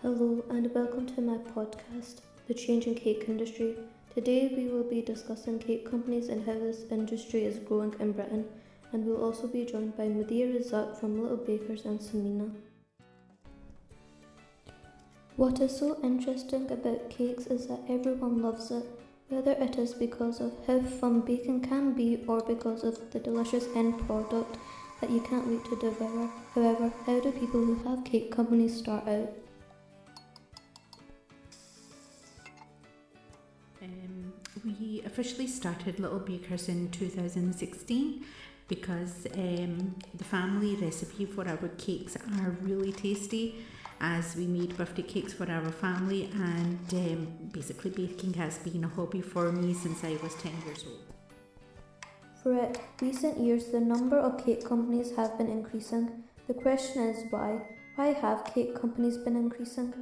Hello and welcome to my podcast, The Changing Cake Industry. Today we will be discussing cake companies and how this industry is growing in Britain, and we'll also be joined by Madihah Razaq from Little Bakers and Sumina. What is so interesting about cakes is that everyone loves it, whether it is because of how fun baking can be or because of the delicious end product that you can't wait to devour. However, how do people who have cake companies start out? Um, we officially started Little Bakers in 2016 because um, the family recipe for our cakes are really tasty as we made birthday cakes for our family and um, basically baking has been a hobby for me since I was 10 years old. For recent years, the number of cake companies have been increasing. The question is why? Why have cake companies been increasing?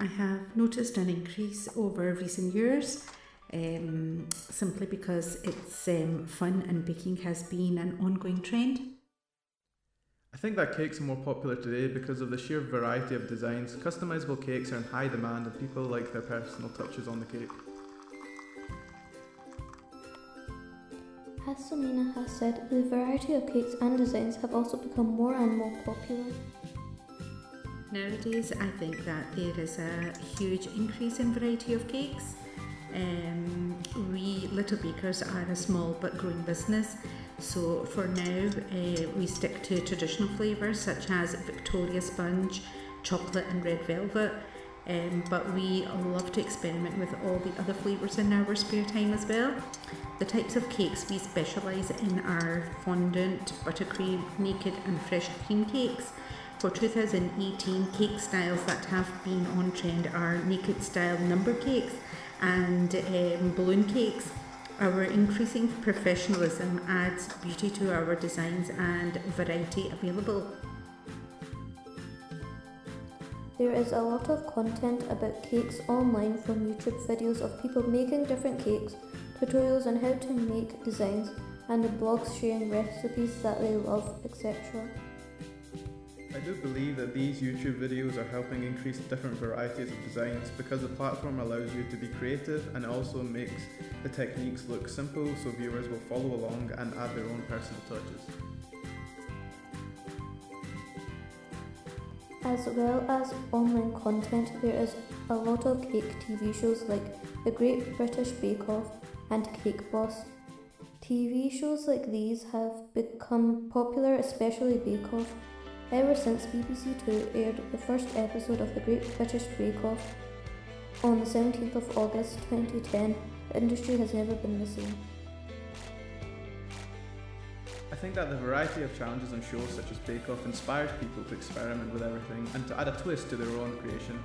I have noticed an increase over recent years um, simply because it's um, fun and baking has been an ongoing trend. I think that cakes are more popular today because of the sheer variety of designs. Customizable cakes are in high demand and people like their personal touches on the cake. As Sumina has said, the variety of cakes and designs have also become more and more popular. Nowadays, I think that there is a huge increase in variety of cakes. Um, we Little Bakers are a small but growing business, so for now uh, we stick to traditional flavours such as Victoria sponge, chocolate, and red velvet. Um, but we love to experiment with all the other flavours in our spare time as well. The types of cakes we specialise in are fondant, buttercream, naked, and fresh cream cakes. For 2018, cake styles that have been on trend are naked style number cakes and um, balloon cakes. Our increasing professionalism adds beauty to our designs and variety available. There is a lot of content about cakes online from YouTube videos of people making different cakes, tutorials on how to make designs, and blogs sharing recipes that they love, etc. I do believe that these YouTube videos are helping increase different varieties of designs because the platform allows you to be creative and also makes the techniques look simple so viewers will follow along and add their own personal touches. As well as online content, there is a lot of cake TV shows like The Great British Bake Off and Cake Boss. TV shows like these have become popular, especially Bake Off, ever since BBC Two aired the first episode of The Great British Bake Off on the 17th of August 2010. The industry has never been the same. I think that the variety of challenges on shows such as Bake Off inspires people to experiment with everything and to add a twist to their own creation.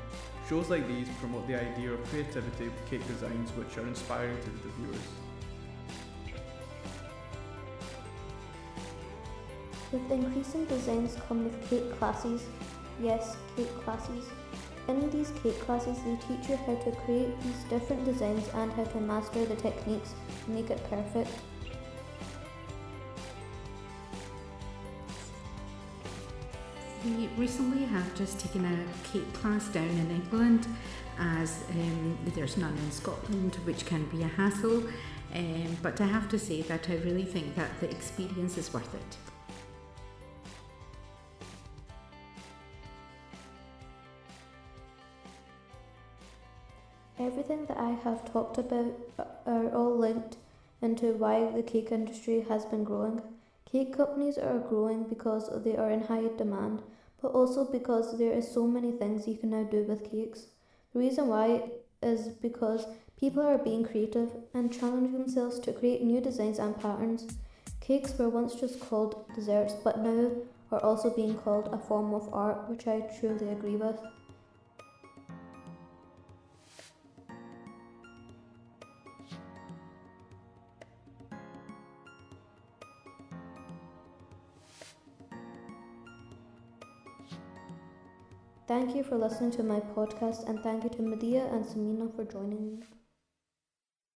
Shows like these promote the idea of creativity with cake designs which are inspiring to the viewers. With increasing designs come with cake classes. Yes, cake classes. In these cake classes, they teach you how to create these different designs and how to master the techniques to make it perfect. We recently have just taken a cake class down in England as um, there's none in Scotland, which can be a hassle. Um, but I have to say that I really think that the experience is worth it. Everything that I have talked about uh, are all linked into why the cake industry has been growing. Cake companies are growing because they are in high demand, but also because there is so many things you can now do with cakes. The reason why is because people are being creative and challenging themselves to create new designs and patterns. Cakes were once just called desserts, but now are also being called a form of art, which I truly agree with. Thank you for listening to my podcast and thank you to Madihah and Sumina for joining me.